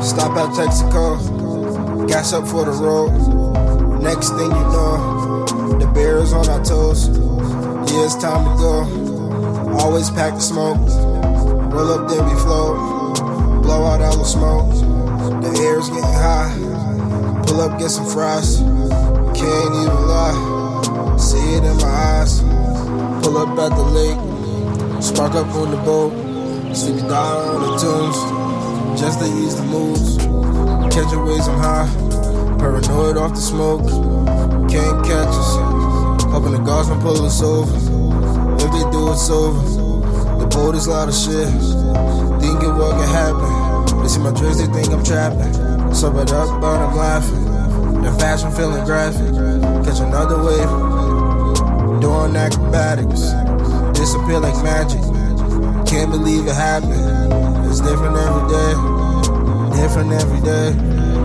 Stop at Texaco. Gas up for the road. Next thing you know, the bear is on our toes. Yeah, it's time to go. Always pack the smoke. Roll up, then we float. Blow out all the smoke. The air's getting high. Pull up, get some fries. Can't even lie. See it in my eyes. Pull up at the lake. Spark up on the boat. Sleepy down on the tunes. Just to ease the moves. Catching waves, I'm high. Paranoid off the smoke. Can't catch us. Hoping the guards won't pull us over. If they do, it's over. The boat is a lot of shit. Thinking my they think I'm trapping. Sobered up, but I'm laughing. The fashion feeling graphic. Catch another wave. Doing acrobatics. Disappear like magic. Can't believe it happened. It's different every day. Different every day.